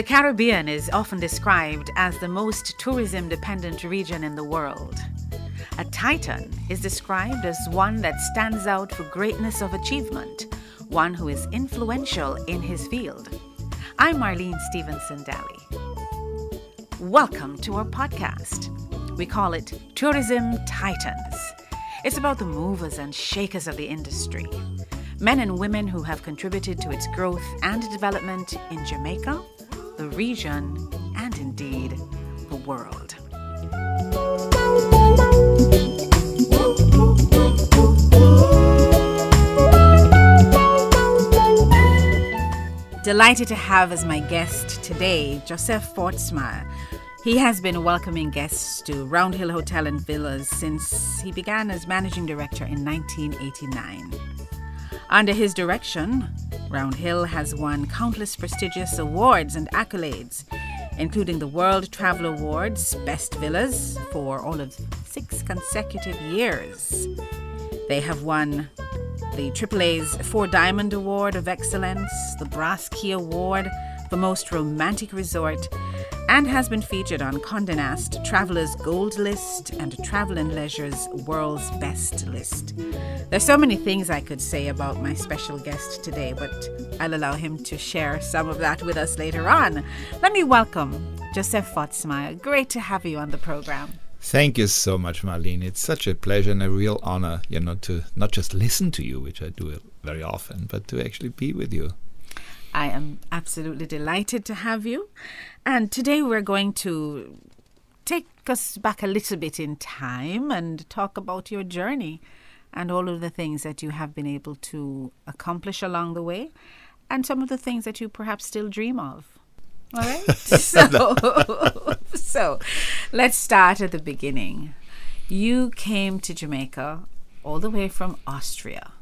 The Caribbean is often described as the most tourism dependent region in the world. A titan is described as one that stands out for greatness of achievement, one who is influential in his field. I'm Marlene Stevenson Daly. Welcome to our podcast. We call it Tourism Titans. It's about the movers and shakers of the industry, men and women who have contributed to its growth and development in Jamaica, the region, and indeed the world. Delighted to have as my guest today Josef Forstmayr. He has been welcoming guests to Round Hill Hotel and Villas since he began as managing director in 1989. Under his direction, Round Hill has won countless prestigious awards and accolades, including the World Travel Awards Best Villas for all of six consecutive years. They have won the AAA's Four Diamond Award of Excellence, the Brass Key Award for Most Romantic Resort, and has been featured on Condé Nast Traveler's Gold List and Travel and Leisure's World's Best List. There's so many things I could say about my special guest today, but I'll allow him to share some of that with us later on. Let me welcome Josef Forstmayr. Great to have you on the program. Thank you so much, Marlene. It's such a pleasure and a real honor, you know, to not just listen to you, which I do very often, but to actually be with you. I am absolutely delighted to have you. And today we're going to take us back a little bit in time and talk about your journey and all of the things that you have been able to accomplish along the way and some of the things that you perhaps still dream of. All right. so, so let's start at the beginning. You came to Jamaica all the way from Austria.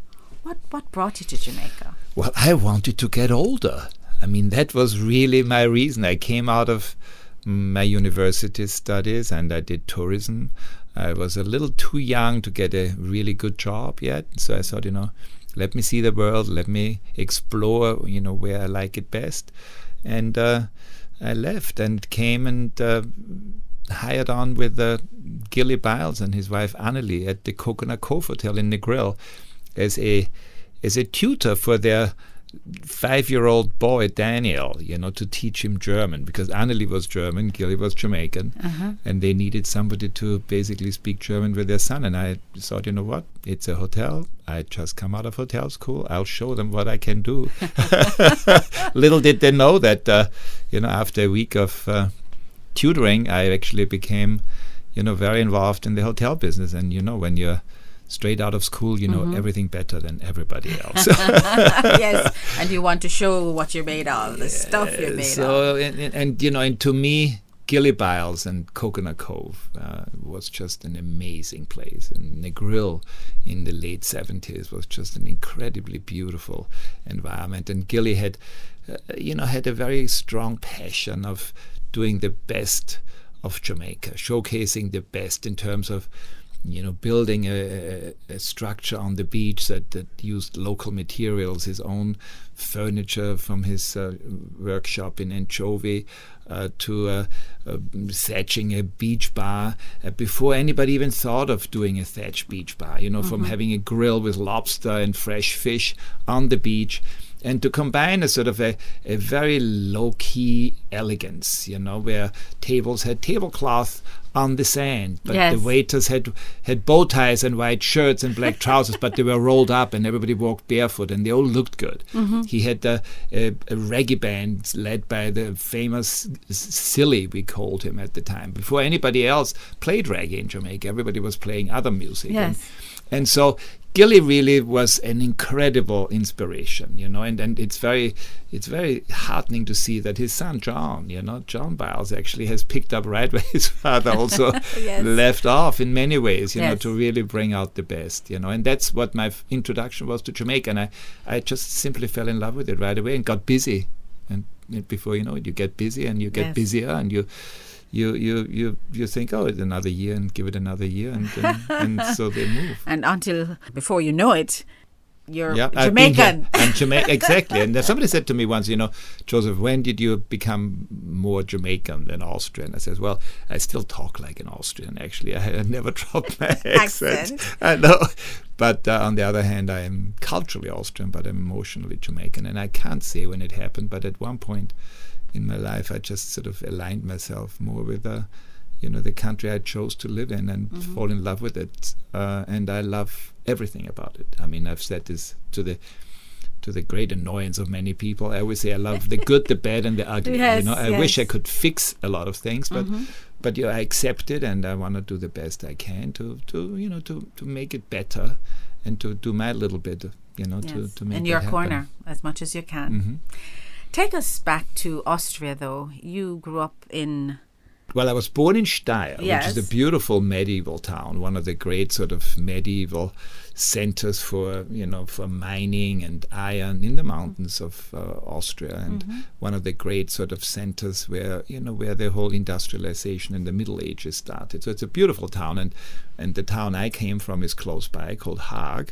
What what brought you to Jamaica? Well, I wanted to get older. I mean, that was really my reason. I came out of my university studies and I did tourism. I was a little too young to get a really good job yet, so I thought, you know, let me see the world, let me explore, you know, where I like it best and uh, I left and came and uh, hired on with uh, Gilly Biles and his wife Annelie at the Coconut Cove Hotel in Negril as a as a tutor for their five-year-old boy Daniel, you know, to teach him German because Annelie was German, Gilly was Jamaican, uh-huh. and they needed somebody to basically speak German with their son. And I thought, you know what, it's a hotel. I just come out of hotel school. I'll show them what I can do. Little did they know that, uh, you know, after a week of uh, tutoring, I actually became, you know, very involved in the hotel business. And you know, when you're straight out of school, you know mm-hmm. everything better than everybody else. yes, and you want to show what you're made of, the yeah, stuff you're made so, of. And, and, and, you know, and to me, Gilly Biles and Coconut Cove uh, was just an amazing place. And Negril in the late 70s was just an incredibly beautiful environment. And Gilly had, uh, you know, had a very strong passion of doing the best of Jamaica, showcasing the best in terms of you know, building a, a, structure on the beach that, that used local materials, his own furniture from his uh, workshop in Anchovy, uh, to uh, uh thatching a beach bar uh, before anybody even thought of doing a thatch beach bar. You know, mm-hmm. from having a grill with lobster and fresh fish on the beach and to combine a sort of a, a very low key elegance, you know, where tables had tablecloth on the sand, but yes. the waiters had had bow ties and white shirts and black trousers, but they were rolled up and everybody walked barefoot and they all looked good. Mm-hmm. He had a, a, a, reggae band led by the famous Silly, we called him at the time. Before anybody else played reggae in Jamaica, everybody was playing other music. Yes. And, and so Gilly really was an incredible inspiration, you know, and, and it's very it's very heartening to see that his son John, you know, John Biles actually has picked up right where his father also yes. left off in many ways, you yes. know, to really bring out the best, you know, and that's what my f- introduction was to Jamaica, and I I just simply fell in love with it right away and got busy, and before you know it, you get busy and you get yes. busier and you you you you you think, oh, it's another year, and give it another year, and and, and so they move. And until before you know it, you're Yeah, I've been here. Jamaican. I'm Jamaican, exactly. And somebody said to me once, you know, Josef, when did you become more Jamaican than Austrian? I says, well, I still talk like an Austrian. Actually, I never dropped my accent. Accent. I know, but uh, on the other hand, I am culturally Austrian, but I'm emotionally Jamaican, and I can't say when it happened. But at one point in my life, I just sort of aligned myself more with uh, you know the country I chose to live in and Mm-hmm. fall in love with it. Uh, and I love everything about it. I mean, I've said this to the to the great annoyance of many people. I always say I love the good, the bad, and the ugly. Yes, you know, I wish I. Mm-hmm. could fix a lot of things, but but you know, I accept it, and I want to do the best I can to to you know to to make it better, and to do my little bit. You know, to Yes. to make in your corner as much as you can. hmm Take us back to Austria, though. You grew up in Well, I was born in Steyr, which is a beautiful medieval town, one of the great sort of medieval centers for you know for mining and iron in the mountains of uh, Austria, and one of the great sort of centers where you know where the whole industrialization in the Middle Ages started. So it's a beautiful town, and and the town I came from is close by, called Haag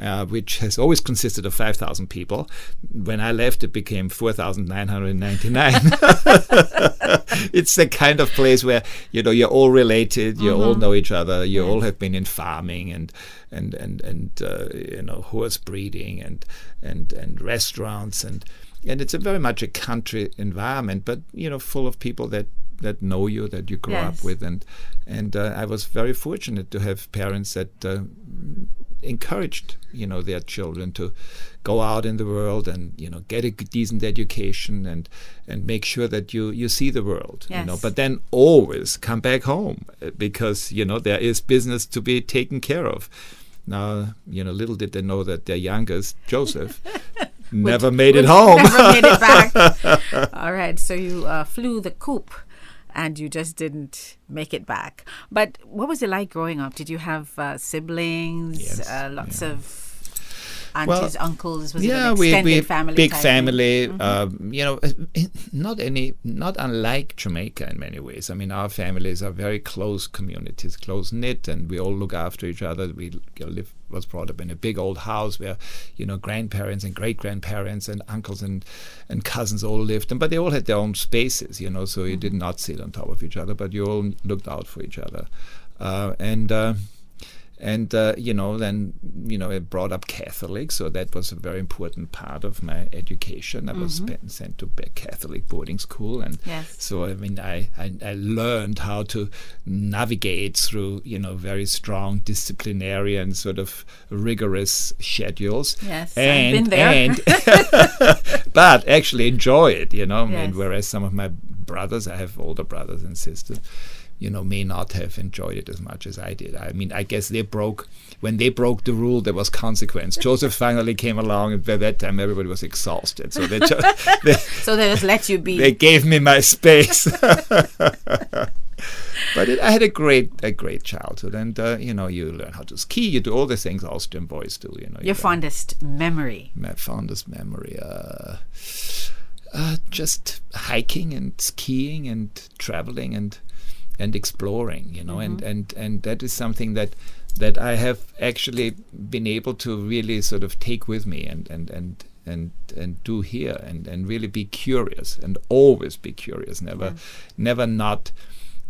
uh, which has always consisted of 5,000 people. When I left, it became 4,999. it's the kind of place where you know you're all related, you all know each other, you all have been in farming and and and and uh, you know horse breeding and and and restaurants and and it's a very much a country environment, but you know full of people that that know you, that you grow Yes. up with, and and uh, I was very fortunate to have parents that uh, encouraged you know their children to go out in the world and you know get a decent education and and make sure that you you see the world you know. But then always come back home uh, because you know there is business to be taken care of. Now you know little did they know that their youngest Josef never made it home. Never made it back. All right, so you uh, flew the coop, and you just didn't make it back. But what was it like growing up? Did you have uh, siblings? Yes, uh, lots yeah. of aunties, uncles? Was yeah, it we, we family? big type thing? family. Um, you know, not any, not unlike Jamaica in many ways. I mean, our families are very close communities, close knit, and we all look after each other. We you know, live was brought up in a big old house where you know grandparents and great grandparents and uncles and and cousins all lived, and but they all had their own spaces. You know, so you did not sit on top of each other, but you all looked out for each other, uh, and. Uh, and uh, you know then you know I brought up Catholic, so that was a very important part of my education. I was spe- sent to a Catholic boarding school, and Yes. so I mean I, I I learned how to navigate through you know very strong disciplinarian sort of rigorous schedules. Yes, I've and been there. and but actually enjoy it, you know. I mean, whereas some of my brothers, I have older brothers and sisters, you know, may not have enjoyed it as much as I did. I mean, I guess they broke when they broke the rule. There was consequence. Josef finally came along, and by that time, everybody was exhausted. So they just they, So they just let you be. they gave me my space. but it, I had a great a great childhood, and uh, you know, you learn how to ski. You do all the things Austrian boys do. You know, Your learn- fondest memory. my fondest memory uh, uh, just hiking and skiing and traveling and and exploring you know and mm-hmm. and and that is something that that I have actually been able to really sort of take with me and and and and and do here and and really be curious and always be curious never never not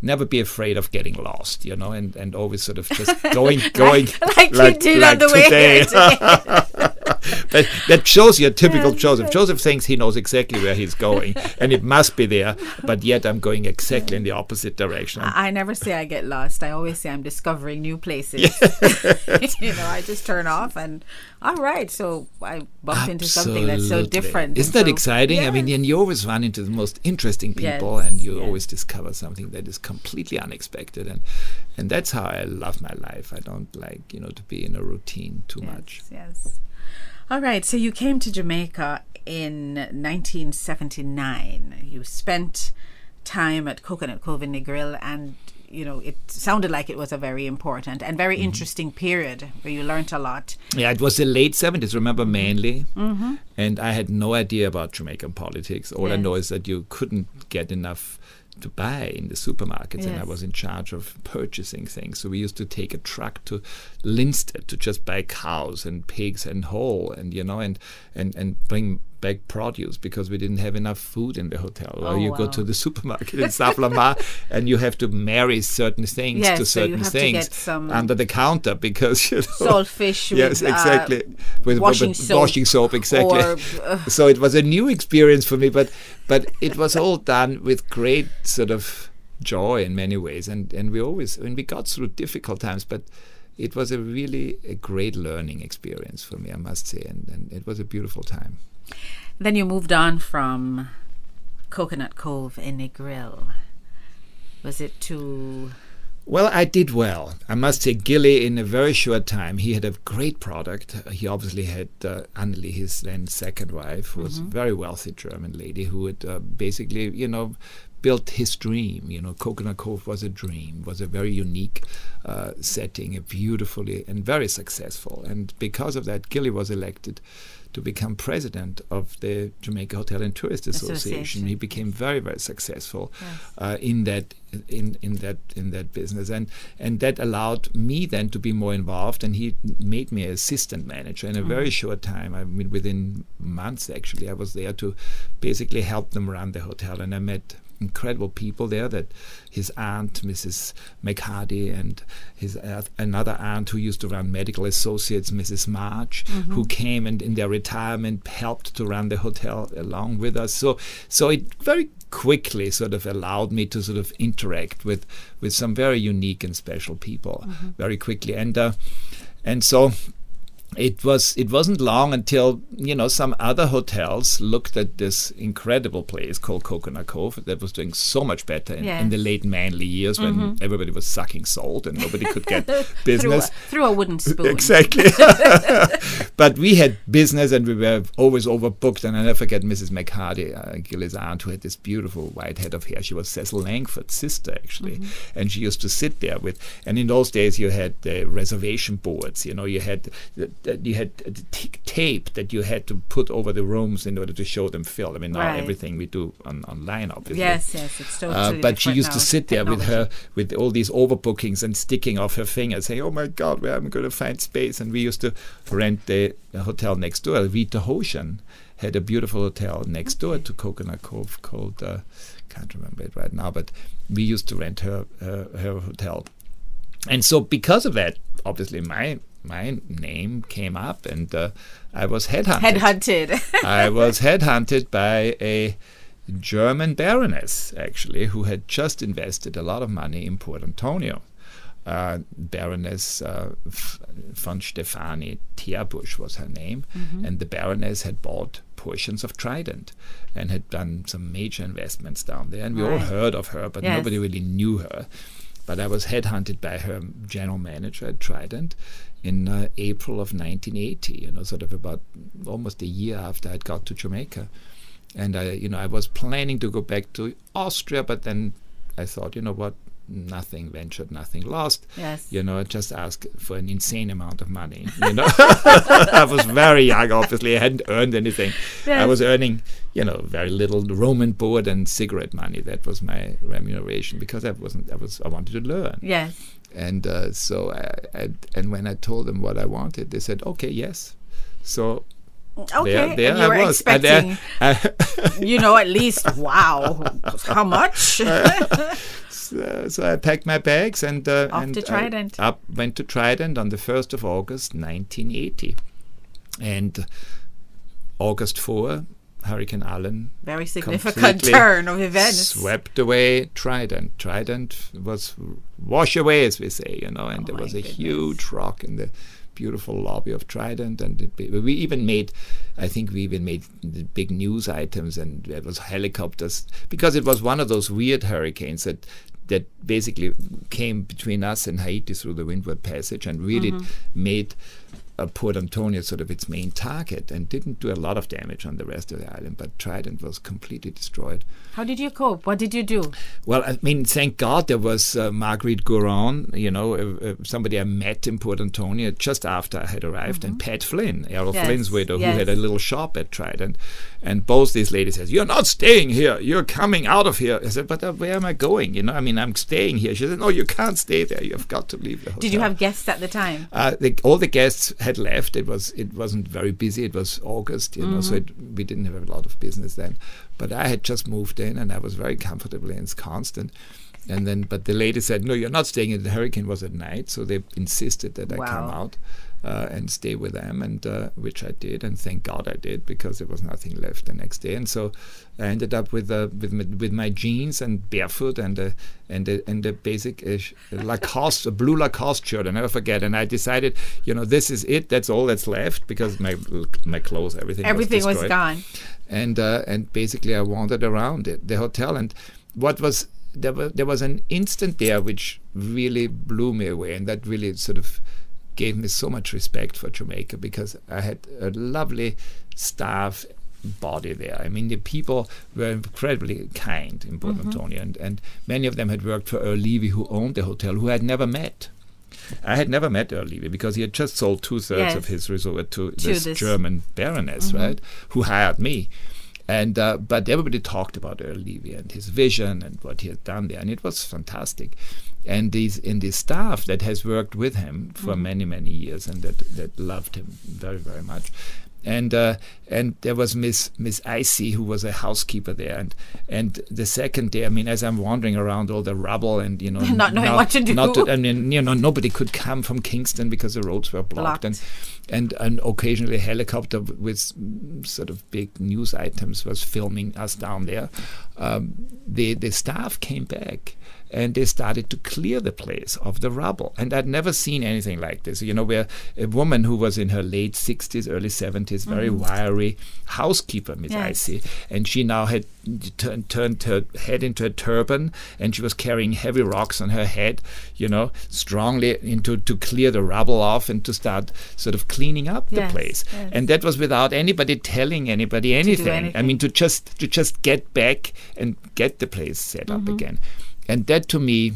never be afraid of getting lost you know and and always sort of just going going like you did on the way today. that, shows you a typical Josef. Josef thinks he knows exactly where he's going, and it must be there, but yet I'm going exactly in the opposite direction. I I never say I get lost. I always say I'm discovering new places. you know, I just turn off and all right. So I bumped into something that's so different. Isn't that so- exciting? I mean, and you always run into the most interesting people, Yes, and you yes. always discover something that is completely unexpected, and and that's how I love my life. I don't like you know to be in a routine too much. Yes, yes. All right. So you came to Jamaica in 1979. You spent time at Coconut Cove in Negril, and you know it sounded like it was a very important and very interesting period where you learnt a lot. Yeah, it was the late 70s, remember, mainly. Mm-hmm. And I had no idea about Jamaican politics. All I know is that you couldn't get enough to buy in the supermarkets, and I was in charge of purchasing things. So we used to take a truck to Linstead to just buy cows and pigs and whole, and you know, and and and bring back produce because we didn't have enough food in the hotel. Or Oh, you go to the supermarket in Sav-la-Mar and you have to marry certain things Yes, to so certain to things under the counter because you know saltfish yes, with, uh, exactly. with washing with soap washing soap, exactly. or, uh, so it was a new experience for me, but but it was all done with great sort of joy in many ways, and and we always when we got through difficult times, but. It was a really a great learning experience for me, I must say, and, and it was a beautiful time. Then you moved on from Coconut Cove in Negril. Was it to Well, I did well. I must say, Gilly, in a very short time, he had a great product. He obviously had uh, Anneli, his then second wife, who was a very wealthy German lady who had uh, basically, you know, built his dream. You know, Coconut Cove was a dream, was a very unique uh, setting, a beautifully and very successful. And because of that, Gilly was elected to become president of the Jamaica Hotel and Tourist Association. Association. He became very, very successful Yes. uh, in that in, in that in that business, and and that allowed me then to be more involved. And he made me assistant manager in a very short time. I mean, within months actually, I was there to basically help them run the hotel, and I met incredible people there that his aunt mrs McHardy and his uh, another aunt who used to run medical associates mrs march who came and in their retirement helped to run the hotel along with us. So so it very quickly sort of allowed me to sort of interact with with some very unique and special people very quickly. And uh, and so it was it wasn't long until you know some other hotels looked at this incredible place called Coconut Cove that was doing so much better in, in the late Manley years when everybody was sucking salt and nobody could get through a, business. through a wooden spoon? Exactly. but we had business and we were always overbooked. And I never forget Mrs. McHardy, uh, Gilly's aunt, who had this beautiful white head of hair. She was Cecil Langford's sister, actually. And she used to sit there with, and in those days you had the reservation boards, you know, you had the, the- you had the t- tape that you had to put over the rooms in order to show them film. I mean, now Right. everything we do on, online, obviously. Yes, yes, it's totally Uh, but she used to sit there with her with all these overbookings and sticking off her fingers, saying, "Oh my God, where am I going to find space?" And we used to rent the, the hotel next door. Vita Hoshan had a beautiful hotel next door to Coconut Cove called uh, can't remember it right now, but we used to rent her her, her hotel. And so, because of that, obviously my my name came up, and uh, I was headhunted. Headhunted. I was headhunted by a German baroness, actually, who had just invested a lot of money in Port Antonio. Uh, Baroness uh, von Stefani Terbusch was her name, and the Baroness had bought portions of Trident and had done some major investments down there. And we all heard of her, but Yes. nobody really knew her. But I was headhunted by her general manager at Trident in uh, April of 1980. You know, sort of about almost a year after I'd got to Jamaica, and I, you know, I was planning to go back to Austria, but then I thought, you know what, nothing ventured, nothing lost. Yes. You know, I just ask for an insane amount of money. You know, I was very young. Obviously, I hadn't earned anything. I was earning, you know, very little room and board and cigarette money. That was my remuneration because I wasn't. I was. I wanted to learn. yes. And uh, so, I, I, and when I told them what I wanted, they said, "Okay, yes." So Okay. there, there and you I were was. And, uh, expecting, you know, at least, wow, how much? so, so I packed my bags and uh, Off and to Trident. up went to Trident on the first of August, 1980, and August 4, Hurricane Allen Very significant turn of events. swept away Trident. Trident was wash away, as we say, you know, and Oh there was a goodness. huge rock in the beautiful lobby of Trident, and it, we even made, I think we even made the big news items, and there was helicopters because it was one of those weird hurricanes that that basically came between us and Haiti through the Windward Passage and really Mm-hmm. made uh, Port Antonio sort of its main target and didn't do a lot of damage on the rest of the island, but Trident was completely destroyed. How did you cope? What did you do? Well, I mean, thank God there was uh, Marguerite Gourand, you know, uh, uh, somebody I met in Port Antonio just after I had arrived, and Pat Flynn, Errol Yes, Flynn's widow, yes. who had a little shop at Trident. And both these ladies said, "You're not staying here. You're coming out of here." I said, "But uh, where am I going? You know, I mean, I'm staying here." She said, "No, you can't stay there. You've got to leave the hotel." Did you have guests at the time? Uh, the, all the guests had left. It was it wasn't very busy. It was August, you know, so it, mm. we didn't have a lot of business then. But I had just moved in, and I was very comfortably ensconced. And and then, but the lady said, "No, you're not staying." in The hurricane was at night, so they insisted that I come out uh, and stay with them, and uh, which I did, and thank God I did because there was nothing left the next day. And so I ended up with uh, with my, with my jeans and barefoot and a and a, and a basic uh, Lacoste, a blue Lacoste shirt. I never forget. And I decided, you know, this is it. That's all that's left because my my clothes, everything, Everything was, destroyed gone. and uh, and basically I wandered around it, the hotel and what was there was there was an instant there which really blew me away and that really sort of gave me so much respect for Jamaica because I had a lovely staff body there. I mean the people were incredibly kind in Port mm-hmm. Antonio and, and many of them had worked for Earl Levy who owned the hotel who I had never met. I had never met Earl Levy because he had just sold two thirds Yes. of his resort to, To this, this- German baroness, mm-hmm. right, who hired me. And uh, but everybody talked about Earl Levy and his vision and what he had done there, and it was fantastic. And these in the staff that has worked with him for many many years and that that loved him very very much. And uh, and there was Miss Miss Icy who was a housekeeper there, and and the second day, I mean, as I'm wandering around all the rubble and you know Not knowing now- what to do. not to- I mean, you know, nobody could come from Kingston because the roads were blocked, Blocked. and and and occasionally a helicopter with sort of big news items was filming us down there. Um, the the staff came back and they started to clear the place of the rubble, and I'd never seen anything like this. You know, where a woman who was in her late sixties, early seventies, very wiry housekeeper, Miss. Yes. Icy, and she now had turned turned her head into a turban, and she was carrying heavy rocks on her head, you know, strongly into to clear the rubble off and to start sort of cleaning up Yes, the place. yes. And that was without anybody telling anybody anything. I mean, to just to just get back and get the place set Mm-hmm. up again, and that to me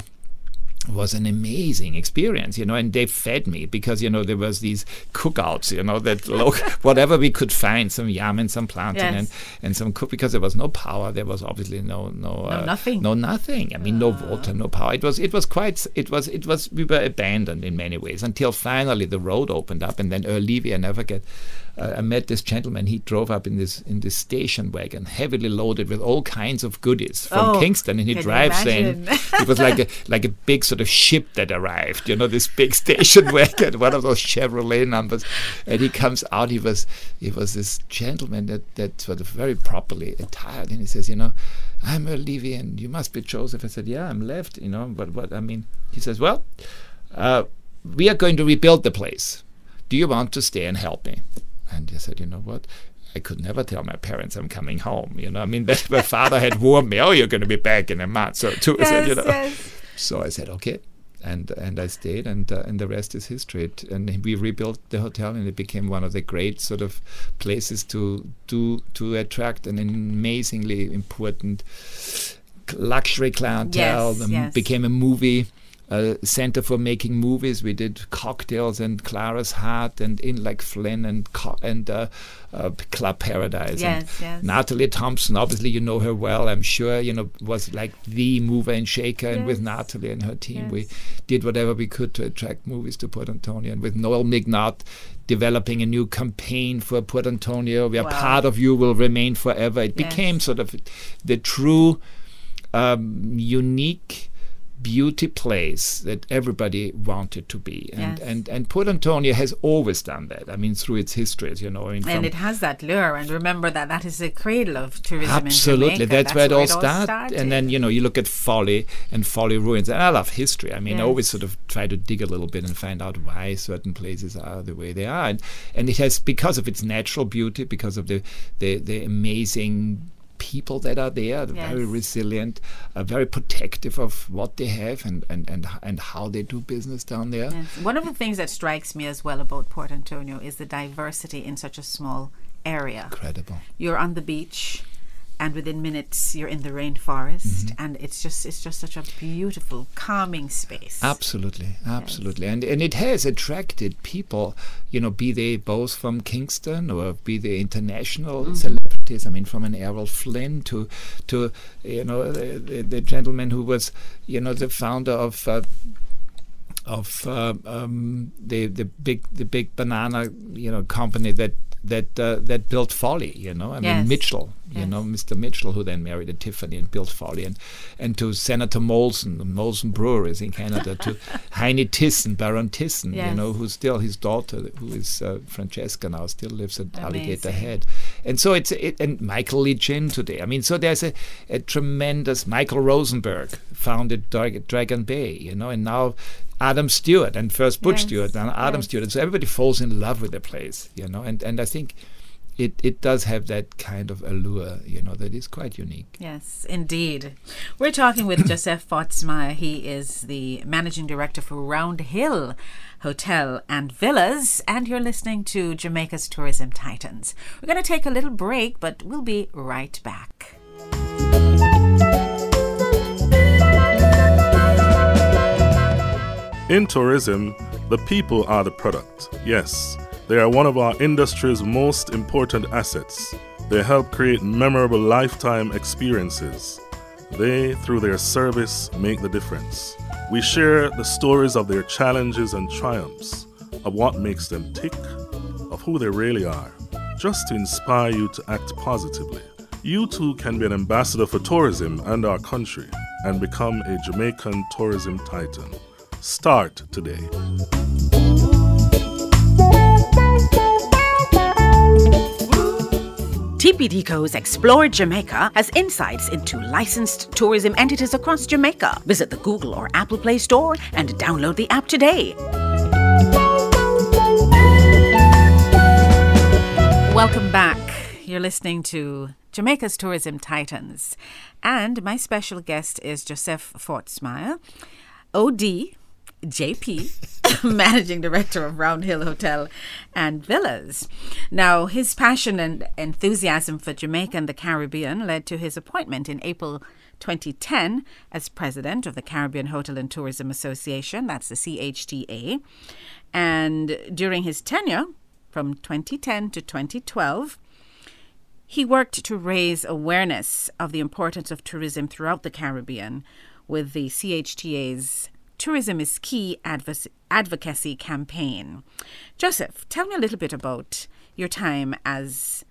was an amazing experience, you know, and they fed me because, you know, there was these cookouts, you know, that look, whatever we could find, some yam and some plantain and, Yes. and some cook because there was no power, there was obviously no no uh, nothing. no nothing. I mean, no water, no power. It was it was quite it was it was we were abandoned in many ways until finally the road opened up, and then Earl Levy, I never get. Uh, I met this gentleman. He drove up in this in this station wagon, heavily loaded with all kinds of goodies from Oh, Kingston, and he drives in. it was like a like a big sort of ship that arrived, you know, this big station wagon, one of those Chevrolet numbers. And he comes out. He was he was this gentleman that that sort of very properly attired, and he says, you know, I'm a Levy, and you must be Josef. I said, yeah, I'm left, you know, but what I mean, he says, well, uh, we are going to rebuild the place. Do you want to stay and help me? And I said, you know what? I could never tell my parents I'm coming home. You know, I mean, my father had warned me, oh, you're going to be back in a month or two. Said, you know. yes. So I said, okay. And and I stayed, and uh, and the rest is history. It, and we rebuilt the hotel, and it became one of the great sort of places to do to attract an amazingly important luxury clientele. Yes, yes. Became a movie uh, center for making movies. We did cocktails and Clara's Heart and In Like Flynn and co- and uh, uh, Club Paradise. Yes, and yes. Natalie Thompson, obviously you know her well. I'm sure you know was like the mover and shaker. And with Natalie and her team, we did whatever we could to attract movies to Port Antonio. And with Noel Mignot developing a new campaign for Port Antonio, where Wow. part of you will remain forever. It Yes. became sort of the true um, unique beauty place that everybody wanted to be and Yes. and and Port Antonio has always done that I mean through its history, as you know And it has that lure. And remember that that is the cradle of tourism Absolutely, Jamaica. that's, where it all started. started. And then you know you look at Folly and Folly ruins, and I love history. I mean, I always sort of try to dig a little bit and find out why certain places are the way they are, and and it has because of its natural beauty, because of the the, the amazing people that are there, Yes. very resilient, uh, very protective of what they have and, and, and, and how they do business down there. Yes. One of the things that strikes me as well about Port Antonio is the diversity in such a small area. Incredible. You're on the beach and within minutes you're in the rainforest Mm-hmm. and it's just it's just such a beautiful calming space. Absolutely, absolutely, and and it has attracted people, you know, be they both from Kingston or be they international celebrities. I mean, from an Errol Flynn to to you know the, the, the gentleman who was you know the founder of. Uh, of uh, um, the the big the big banana you know company that that uh, that built Folly you know I Yes. mean Mitchell you Yes. know Mr. Mitchell who then married a Tiffany and built Folly and and to Senator Molson the Molson Brewers in Canada to Heini Thyssen Baron Thyssen you know who's still his daughter who is uh, Francesca now still lives at Alligator Head and so it's it, and Michael Lee Chin today I mean so there's a, a tremendous Michael Rosenberg founded Drag- Dragon Bay you know and now Adam Stewart and first Butch Yes, Stewart and Adam yes. Stewart. So everybody falls in love with the place, you know, and, and I think it, it does have that kind of allure, you know, that is quite unique. Yes, indeed. We're talking with Josef Forstmayr. He is the managing director for Round Hill Hotel and Villas, and you're listening to Jamaica's Tourism Titans. We're going to take a little break, but we'll be right back. In tourism, the people are the product. Yes, they are one of our industry's most important assets. They help create memorable lifetime experiences. They, through their service, make the difference. We share the stories of their challenges and triumphs, of what makes them tick, of who they really are, just to inspire you to act positively. You too can be an ambassador for tourism and our country and become a Jamaican tourism titan. Start today. TPDCo's Explore Jamaica has insights into licensed tourism entities across Jamaica. Visit the Google or Apple Play Store and download the app today. Welcome back. You're listening to Jamaica's Tourism Titans. And my special guest is Josef Forstmayr, OD, JP, Managing Director of Round Hill Hotel and Villas. Now, his passion and enthusiasm for Jamaica and the Caribbean led to his appointment in April 2010 as president of the Caribbean Hotel and Tourism Association, that's the CHTA. And during his tenure, from 2010 to 2012, he worked to raise awareness of the importance of tourism throughout the Caribbean with the CHTA's Tourism is Key advoc- advocacy campaign. Josef, tell me a little bit about your time as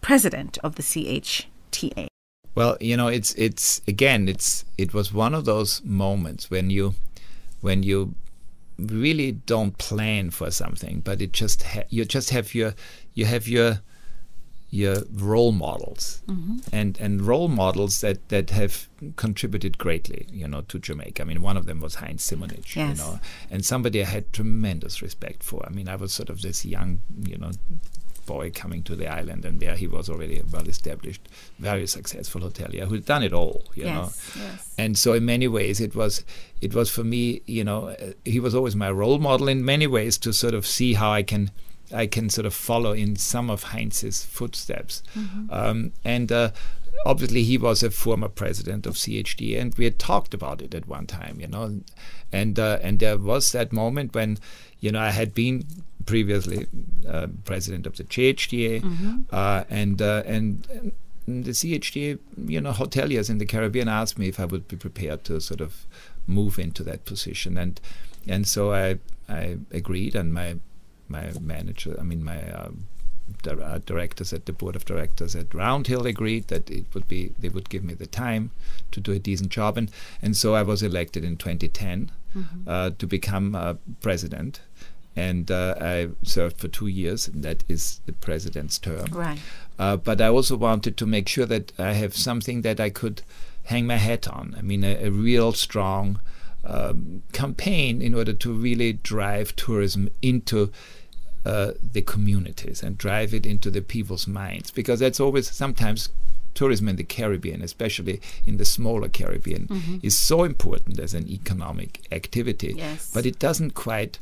president of the CHTA. Well, you know, it's it's again, it's it was one of those moments when you when you really don't plan for something, but it just ha- you just have your you have your your role models. And and role models that that have contributed greatly you know to Jamaica. I mean one of them was Heinz Simonitsch Yes. you know. And somebody I had tremendous respect for. I mean I was sort of this young you know boy coming to the island and there he was already a well established very successful hotelier who'd done it all you know. Yes, yes. and so in many ways it was it was for me you know uh, he was always my role model in many ways to sort of see how I can I can sort of follow in some of Heinz's footsteps. Um, and uh, obviously he was a former president of CHD and we had talked about it at one time you know and uh, and there was that moment when you know I had been previously uh, president of the CHDA uh, and uh, and and the CHTA, you know, hoteliers in the Caribbean asked me if I would be prepared to sort of move into that position, and and so I I agreed, and my my manager, I mean my um, dir- uh, directors at the board of directors at Round Hill agreed that it would be they would give me the time to do a decent job, and and so I was elected in 2010 uh, to become uh, president. And uh, I served for two years, and that is the president's term. Right. Uh, but I also wanted to make sure that I have something that I could hang my hat on. I mean, a, a real strong um, campaign in order to really drive tourism into uh, the communities and drive it into the people's minds, because that's always sometimes tourism in the Caribbean, especially in the smaller Caribbean, Mm-hmm. is so important as an economic activity. Yes. But it doesn't quite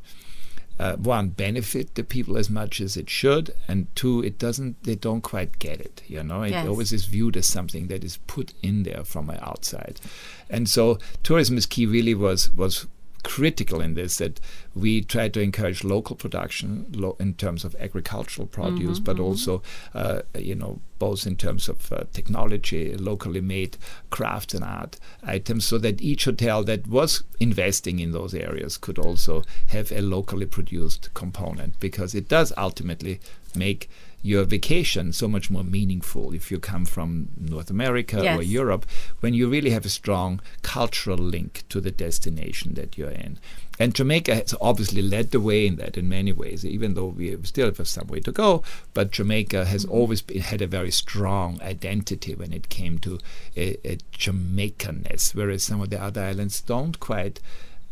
uh, one benefit the people as much as it should, and two, it doesn't. They don't quite get it. You know, it Yes. always is viewed as something that is put in there from the outside, and so tourism is key. Really was was critical in this that we try to encourage local production lo- in terms of agricultural produce but also uh, you know both in terms of uh, technology locally made crafts and art items so that each hotel that was investing in those areas could also have a locally produced component because it does ultimately make your vacation so much more meaningful if you come from North America or Europe when you really have a strong cultural link to the destination that you're in. And Jamaica has obviously led the way in that in many ways, even though we still have some way to go. But Jamaica has mm-hmm. always been, had a very strong identity when it came to a, a Jamaicanness, whereas some of the other islands don't quite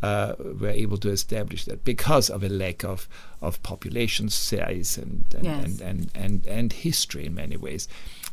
uh, were able to establish that because of a lack of, of population size and and, Yes. and, and, and, and history in many ways.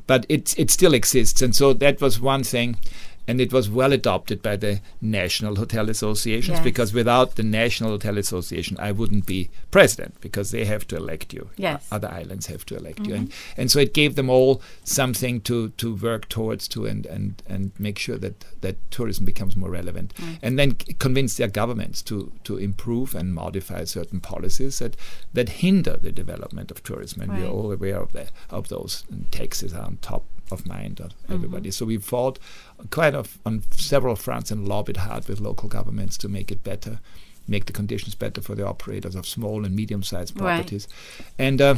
But it, it still exists. And so that was one thing. And it was well adopted by the National Hotel Associations Yes. because without the National Hotel Association, I wouldn't be president because they have to elect you. Yes. Other islands have to elect you. And, mm-hmm. and so it gave them all something to, to work towards to and, and, and make sure that, that tourism becomes more relevant. Mm. And then c- convince their governments to, to improve and modify certain policies that, that hinder the development of tourism. And we're all aware of, the, of those. And taxes are on top of mind of mm-hmm. everybody. So we fought quite of, on several fronts and lobbied hard with local governments to make it better, make the conditions better for the operators of small and medium-sized Right. properties. And uh,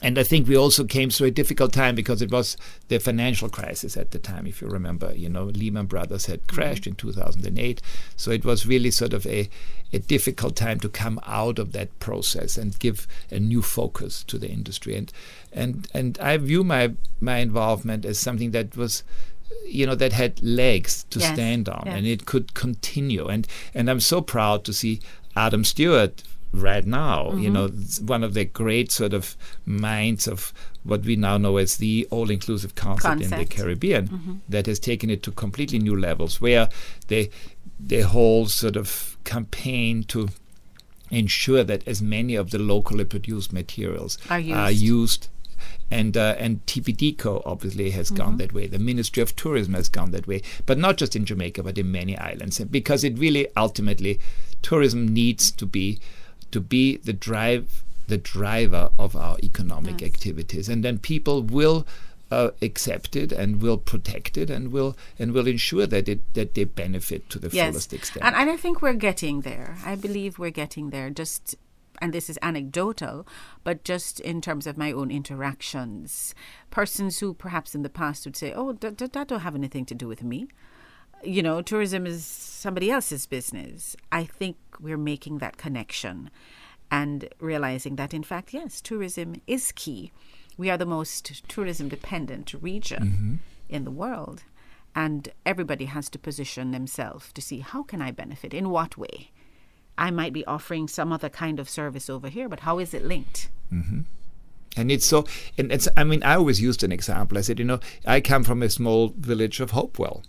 and I think we also came through a difficult time because it was the financial crisis at the time. If you remember, you know, Lehman Brothers had crashed in 2008, so it was really sort of a a difficult time to come out of that process and give a new focus to the industry. And and and I view my my involvement as something that was you know that had legs to Yes, stand on yes. and it could continue and and I'm so proud to see Adam Stewart right now Mm-hmm. you know one of the great sort of minds of what we now know as the all-inclusive concept, in the Concept. Caribbean that has taken it to completely new levels where the the whole sort of campaign to ensure that as many of the locally produced materials Are are used. And uh, and TPDCO obviously has gone that way. The Ministry of Tourism has gone that way, but not just in Jamaica, but in many islands, because it really ultimately tourism needs to be to be the drive the driver of our economic activities, and then people will. Uh, accept it and will protect it and will and will ensure that it that they benefit to the yes. fullest extent. And, and I think we're getting there. I believe we're getting there. Just and this is anecdotal, but just in terms of my own interactions, persons who perhaps in the past would say, "Oh, that, that, that don't have anything to do with me." You know, tourism is somebody else's business. I think we're making that connection and realizing that, in fact, yes, tourism is key. We are the most tourism dependent region mm-hmm. in the world. And everybody has to position themselves to see how can I benefit? In what way? I might be offering some other kind of service over here, but how is it linked? Mm-hmm. And it's so, and it's, I mean, I always used an example. I said, you know, I come from a small village of Hopewell.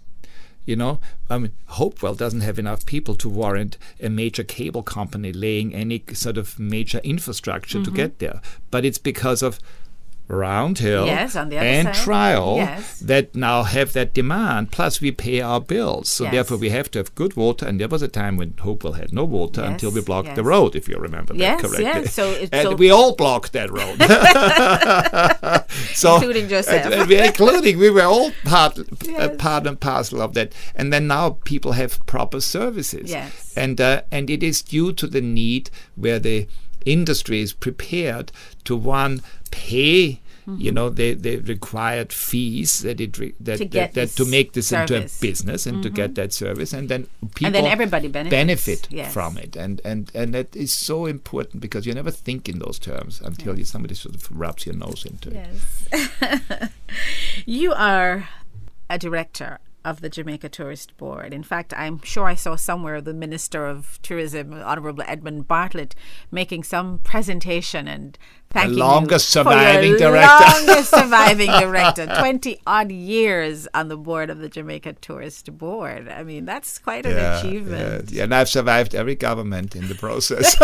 You know, I mean, Hopewell doesn't have enough people to warrant a major cable company laying any sort of major infrastructure to mm-hmm. get there. But it's because of Round Hill Yes, on the other and side. Tryall Yes. that now have that demand. Plus, we pay our bills. So, Yes. therefore, we have to have good water. And there was a time when Hopewell had no water until we blocked the road, if you remember that correctly. yes. So and so- we all blocked that road. so, Including Josef. and- and we- including we were all part, uh, part and parcel of that. And then now people have proper services. Yes. And uh, and it is due to the need where the industry is prepared to one pay. You know the, the required fees that it re- that, To that, that to make this into a service. Mm-hmm. business and to get that service and then people And then everybody benefits. benefit Yes. from it and and and that is so important because you never think in those terms until you, somebody sort of rubs your nose into it. Yes. you are a director of the Jamaica Tourist Board. In fact, I'm sure I saw somewhere the Minister of Tourism, Honorable Edmund Bartlett, making some presentation and thanking the longest you surviving for your director. longest surviving director, twenty odd years on the board of the Jamaica Tourist Board. I mean, that's quite an achievement. Yeah, and I've survived every government in the process.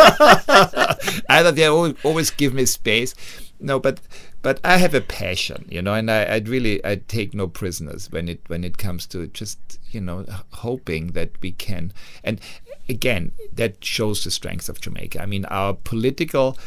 Either they always give me space. No, but but I have a passion, you know, and I I'd really I take no prisoners when it when it comes to just you know hoping that we can. And again, that shows the strength of Jamaica. I mean, our political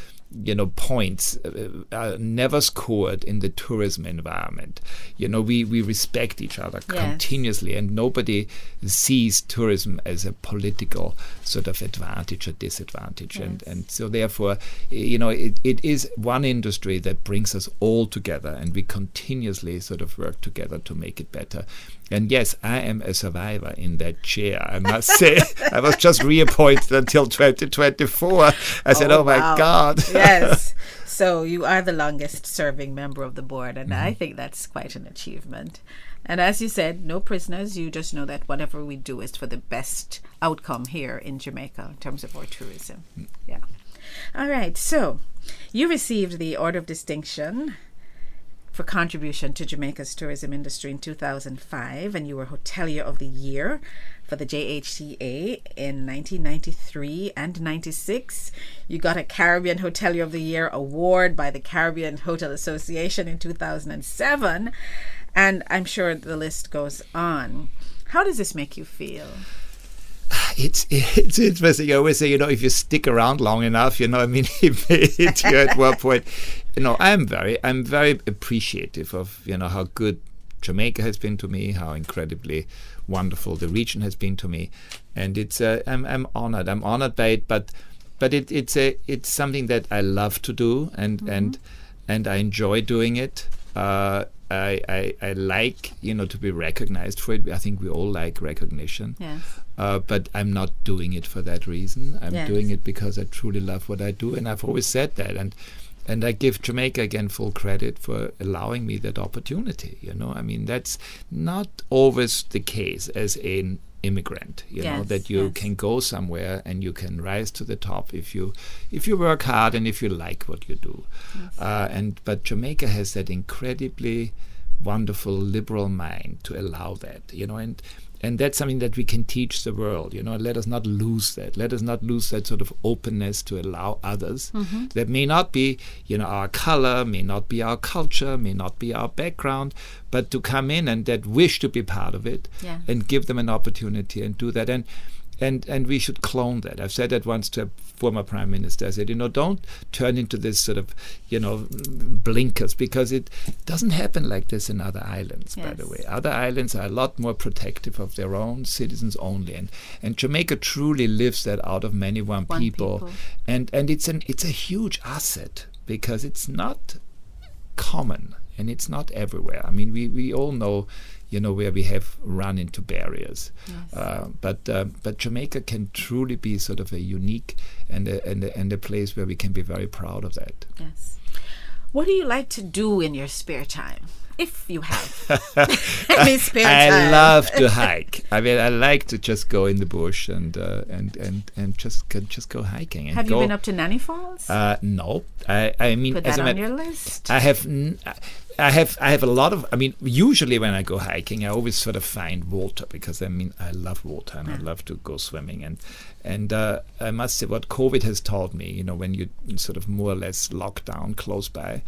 you know points uh, are never scored in the tourism environment. You know we we respect each other Yes. continuously and nobody sees tourism as a political sort of advantage or disadvantage. And and so therefore you know it, it is one industry that brings us all together and we continuously sort of work together to make it better and yes i am a survivor in that chair i must say i was just reappointed until 2024 i said oh, my wow. god yes. So you are the longest serving member of the board, and Mm-hmm. I think that's quite an achievement. And as you said, no prisoners. You just know that whatever we do is for the best outcome here in Jamaica in terms of our tourism. Mm. Yeah. All right. So you received the Order of Distinction for contribution to Jamaica's tourism industry in 2005, and you were Hotelier of the Year for the JHTA in 1993 and 96. You got a Caribbean Hotelier of the Year award by the Caribbean Hotel Association in 2007, and I'm sure the list goes on. How does this make you feel? it's it's interesting. I always say, you know, if you stick around long enough, you know, I mean, it hit you at one point. You know, I'm very, I'm very appreciative of you know how good Jamaica has been to me, how incredibly wonderful the region has been to me, and it's uh, I'm I'm honored. I'm honored by it, but but it, it's a it's something that I love to do, and and and I enjoy doing it. Uh, I, I I like you know to be recognized for it. I think we all like recognition. Yes. Uh, but I'm not doing it for that reason. I'm Yes. doing it because I truly love what I do, and I've always said that. And and I give Jamaica again full credit for allowing me that opportunity. You know, I mean that's not always the case as an immigrant. You know that you yes. can go somewhere and you can rise to the top if you if you work hard and if you like what you do. Uh, and but Jamaica has that incredibly wonderful liberal mind to allow that. You know, and and that's something that we can teach the world you know let us not lose that. Let us not lose that sort of openness to allow others. Mm-hmm. That may not be you know our color may not be our culture may not be our background but to come in and that wish to be part of it Yeah. and give them an opportunity and do that. And and and we should clone that. I've said that once to a former prime minister. I said, you know, don't turn into this sort of, you know, blinkers because it doesn't happen like this in other islands. By the way, other islands are a lot more protective of their own citizens only, and and Jamaica truly lives that out of many one, One people, people. and and it's an it's a huge asset because it's not common and it's not everywhere. I mean, we, we all know, you know, where we have run into barriers. Uh, but uh, but Jamaica can truly be sort of a unique and a, and a, and a place where we can be very proud of that. Yes. What do you like to do in your spare time? If you have any spare time. I love to hike. I mean, I like to just go in the bush and uh, and and and just go, just go hiking. And Have you go, been up to Nanny Falls? Uh, no, I I mean, Put that on your list. I have n- I have I have a lot of I mean usually when I go hiking I always sort of find water because I mean I love water and I love to go swimming. And and uh, I must say what COVID has taught me you know when you sort of more or less locked down close by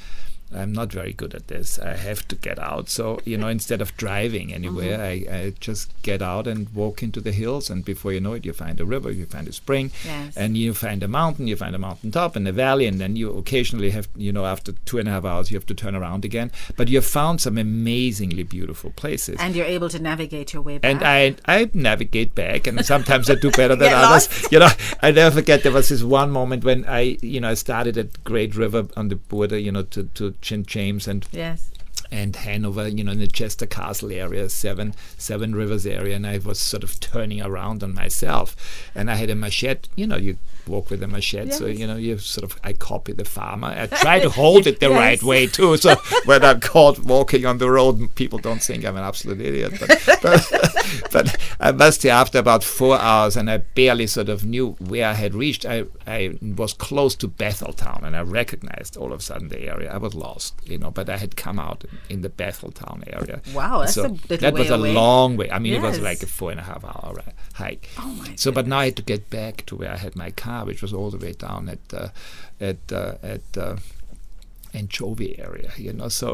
I'm not very good at this I have to get out so you know instead of driving anywhere Mm-hmm. I, I just get out and walk into the hills and before you know it you find a river you find a spring Yes. and you find a mountain, you find a mountain top and a valley, and then you occasionally have, you know, after two and a half hours, you have to turn around again. But you have found some amazingly beautiful places. and you're able to navigate your way back. And I, I navigate back, and sometimes I do better than others. lost. You know, I never forget there was this one moment when I, you know, I started at Great River on the border, you know, to, to St. James and yes. and Hanover, you know, in the Chester Castle area, Seven Seven Rivers area, and I was sort of turning around on myself, and I had a machete. You know, you walk with a machete. So you know, you sort of I copy the farmer. I try to hold it the Yes. right way too. So when I'm caught walking on the road, people don't think I'm an absolute idiot. But, but, but I must say, after about four hours, and I barely sort of knew where I had reached, I, I was close to Bethel town, and I recognized all of a sudden the area. I was lost, you know, but I had come out in the Bethel town area. Wow, that's so a that was way a long way. I mean, it was like a four and a half hour ri- hike. Oh my So, but now I had to get back to where I had my car, which was all the way down at uh, at uh, at. Uh, anchovy area you know so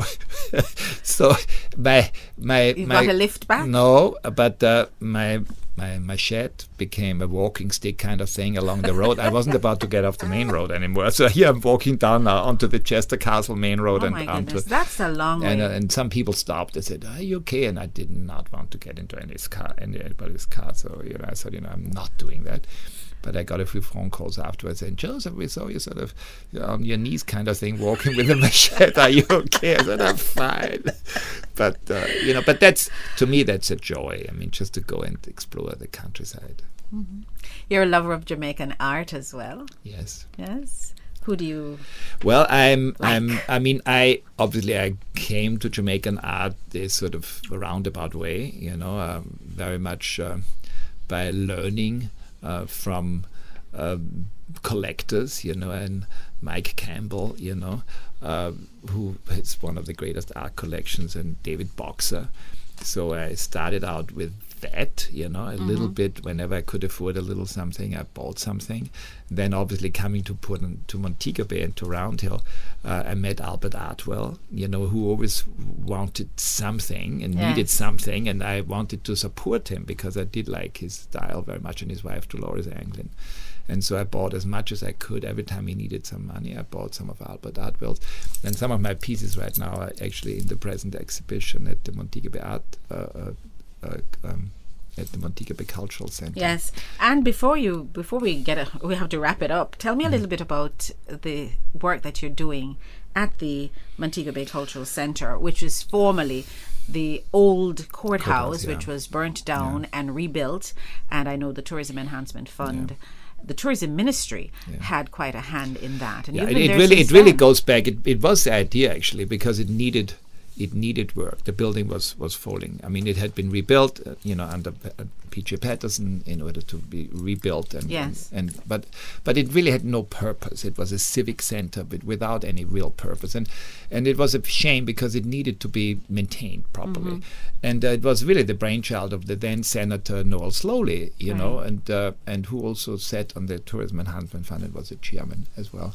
so my my You my got a lift back? no but uh, my my machete became a walking stick kind of thing along the road. I wasn't about to get off the main road anymore, so here I'm walking down now onto the Chester Castle main road Oh and my onto goodness, that's a long and, way. uh, and some people stopped. They said, "Are you okay?" And I did not want to get into anybody's car, anybody's car. So you know, I said, "You know, I'm not doing that." But I got a few phone calls afterwards saying, "Josef, we saw you sort of you know, on your knees, kind of thing, walking with a machete. Are you okay?" I said, "I'm fine." But uh, you know, but that's to me, that's a joy. I mean, just to go and explore the countryside. You're a lover of Jamaican art as well. Yes. Yes. Who do you? Well, I'm, I'm, I mean, I obviously I came to Jamaican art this sort of roundabout way, you know, um, very much uh, by learning from um collectors, you know, and Mike Campbell, you know, uh, who has one of the greatest art collections, and David Boxer. So I started out with that, you know, a little bit whenever I could afford a little something, I bought something. Then obviously coming to Port to Montego Bay and to Round Hill, uh, I met Albert Artwell, you know, who always wanted something and needed something, and I wanted to support him because I did like his style very much, and his wife Dolores Anglin. And so I bought as much as I could. Every time he needed some money, I bought some of Albert Artwell's. And some of my pieces right now are actually in the present exhibition at the Montego Bay Art, uh, uh, um, at the Montego Bay Cultural Center. Yes. And before you, before we get a, we have to wrap it up. Tell me a little bit about the work that you're doing at the Montego Bay Cultural Center, which is formerly the old courthouse, Courthouse, yeah. which was burnt down and rebuilt. And I know the Tourism Enhancement Fund. The tourism ministry had quite a hand in that, and Yeah, it, been it there really it really goes back. It, it was the idea actually because it needed it needed work. The building was was falling. I mean, it had been rebuilt, uh, you know, under P- uh, P.J. Patterson in order to be rebuilt, and, Yes. and and but but it really had no purpose. It was a civic center, but without any real purpose, and and it was a shame because it needed to be maintained properly, and uh, it was really the brainchild of the then Senator Noel Sloley, you know, and uh, and who also sat on the Tourism Enhancement Fund and was the chairman as well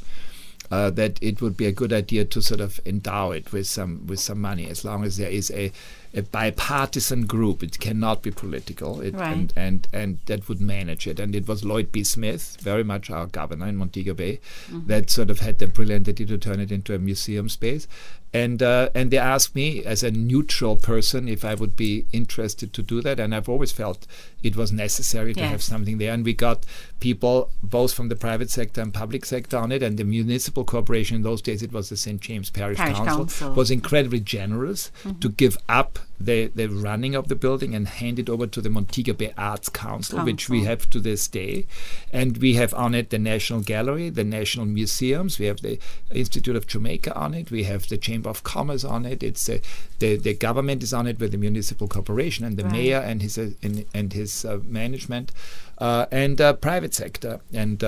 uh, that it would be a good idea to sort of endow it with some with some money, as long as there is a, a bipartisan group. It cannot be political, it, Right. and, and and that would manage it. And it was Lloyd B. Smith, very much our governor in Montego Bay, that sort of had the brilliant idea to turn it into a museum space. And uh, and they asked me as a neutral person if I would be interested to do that, and I've always felt it was necessary to have something there. And we got people both from the private sector and public sector on it, and the municipal corporation in those days it was the St James Parish, Parish Council, Council. was incredibly generous to give up the the running of the building and hand it over to the Montego Bay Arts Council, which we have to this day, and we have on it the National Gallery, the National Museums, we have the Institute of Jamaica on it, we have the Chamber of Commerce on it. It's uh, the the government is on it with the municipal corporation and the Right. mayor and his uh, and, and his uh, management, uh, and uh, private sector and.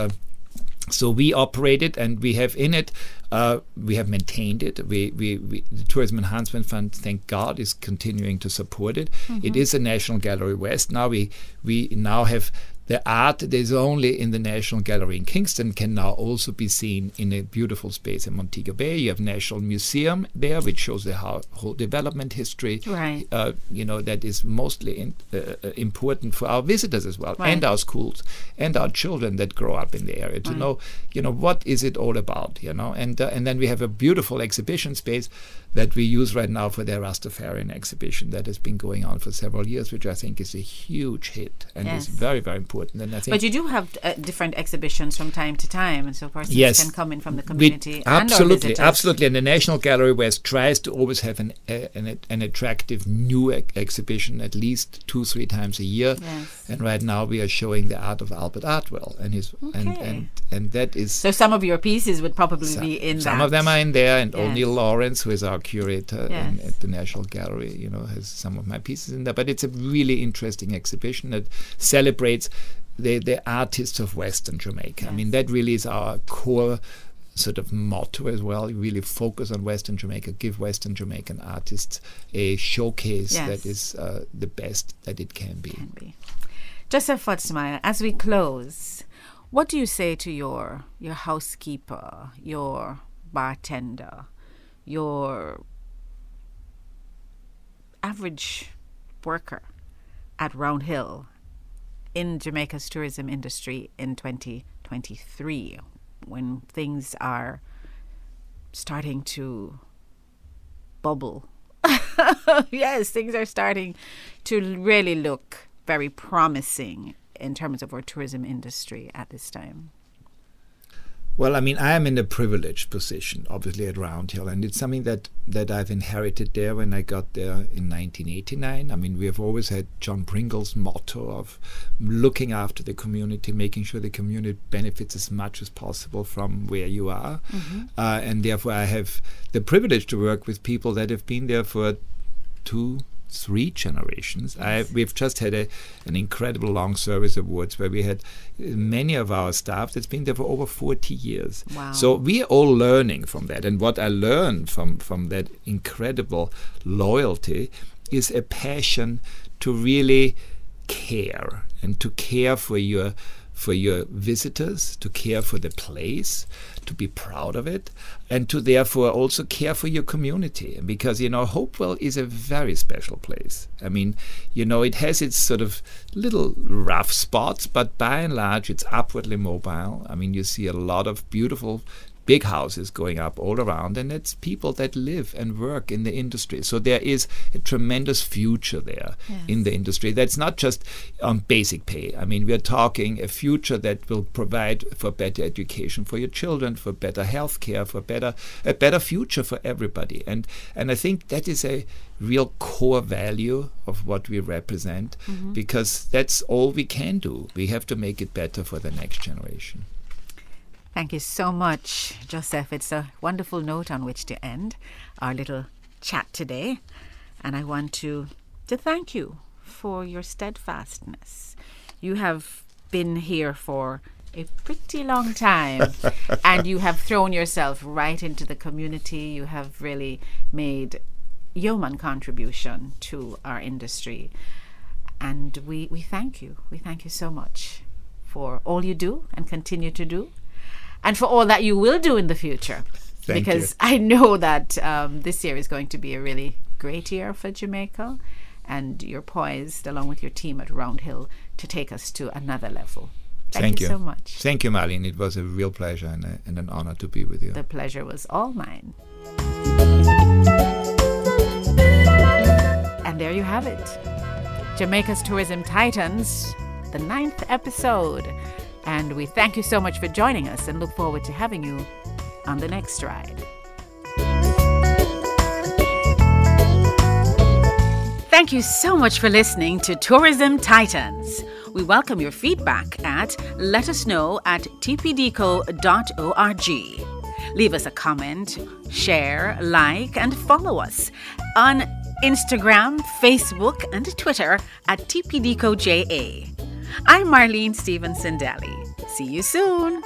So we operate it and we have in it uh, we have maintained it. We, we, we the tourism enhancement fund thank god is continuing to support it. It is a national gallery west. Now we we now have the art that is only in the National Gallery in Kingston can now also be seen in a beautiful space in Montego Bay. You have National Museum there, which shows the whole development history. Right. Uh, you know that is mostly in, uh, uh, important for our visitors as well, Right. and our schools and our children that grow up in the area to know, you know, what is it all about, you know, and uh, and then we have a beautiful exhibition space that we use right now for their Rastafarian exhibition that has been going on for several years, which I think is a huge hit and Yes. is very very important. And I think But you do have uh, different exhibitions from time to time, and so persons Yes. can come in from the community. and or absolutely, absolutely. And the National Gallery West tries to always have an a, an, an attractive new ex- exhibition at least two, three times a year. Yes. And right now we are showing the art of Albert Artwell, and his and, and and that is So some of your pieces would probably some, be in some that. of them are in there, and Yes. O'Neill Lawrence, who is our curator in, at the National Gallery, you know, has some of my pieces in there. But it's a really interesting exhibition that celebrates the the artists of Western Jamaica. I mean, that really is our core sort of motto as well. Really focus on Western Jamaica, give Western Jamaican artists a showcase Yes. that is uh, the best that it can be. can be. Josef Forstmayr, as we close, what do you say to your your housekeeper, your bartender, your average worker at Round Hill in Jamaica's tourism industry in 2023 when things are starting to bubble? yes, things are starting to really look very promising in terms of our tourism industry at this time. Well, I mean, I am in a privileged position, obviously, at Round Hill, and it's something that, that I've inherited there when I got there in 1989. I mean, we have always had John Pringle's motto of looking after the community, making sure the community benefits as much as possible from where you are. Uh, and therefore, I have the privilege to work with people that have been there for two, three generations. I, we've just had a, an incredible long service awards where we had many of our staff that's been there for over 40 years. Wow. So we are all learning from that. And what I learned from, from that incredible loyalty is a passion to really care and to care for your for your visitors, to care for the place, to be proud of it, and to therefore also care for your community. Because, you know, Hopewell is a very special place. I mean, you know, it has its sort of little rough spots, but by and large, it's upwardly mobile. I mean, you see a lot of beautiful big houses going up all around, and it's people that live and work in the industry. So there is a tremendous future there in the industry. That's not just on basic pay. I mean, we're talking a future that will provide for better education for your children, for better health care, for better a better future for everybody. And and I think that is a real core value of what we represent mm-hmm. because that's all we can do. We have to make it better for the next generation. Thank you so much, Josef. It's a wonderful note on which to end our little chat today. And I want to, to thank you for your steadfastness. You have been here for a pretty long time and you have thrown yourself right into the community. You have really made yeoman contribution to our industry. And we, we thank you. We thank you so much for all you do and continue to do, and for all that you will do in the future. Thank because you. I know that um, this year is going to be a really great year for Jamaica, and you're poised, along with your team at Round Hill, to take us to another level. Thank, you so much. Thank you, Marlene. It was a real pleasure and, a, and an honor to be with you. The pleasure was all mine. And there you have it Jamaica's Tourism Titans, the ninth episode. And we thank you so much for joining us and look forward to having you on the next ride. Thank you so much for listening to Tourism Titans. We welcome your feedback at let us know at tpdco.org. Leave us a comment, share, like, and follow us on Instagram, Facebook, and Twitter at tpdcoja. I'm Marlene Stevenson Daly. See you soon.